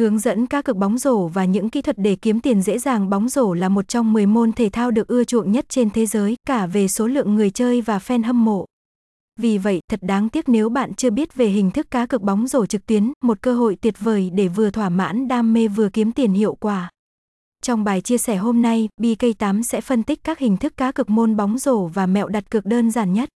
Hướng dẫn cá cược bóng rổ và những kỹ thuật để kiếm tiền dễ dàng bóng rổ là một trong 10 môn thể thao được ưa chuộng nhất trên thế giới, cả về số lượng người chơi và fan hâm mộ. Vì vậy, thật đáng tiếc nếu bạn chưa biết về hình thức cá cược bóng rổ trực tuyến, một cơ hội tuyệt vời để vừa thỏa mãn đam mê vừa kiếm tiền hiệu quả. Trong bài chia sẻ hôm nay, BK8 sẽ phân tích các hình thức cá cược môn bóng rổ và mẹo đặt cược đơn giản nhất.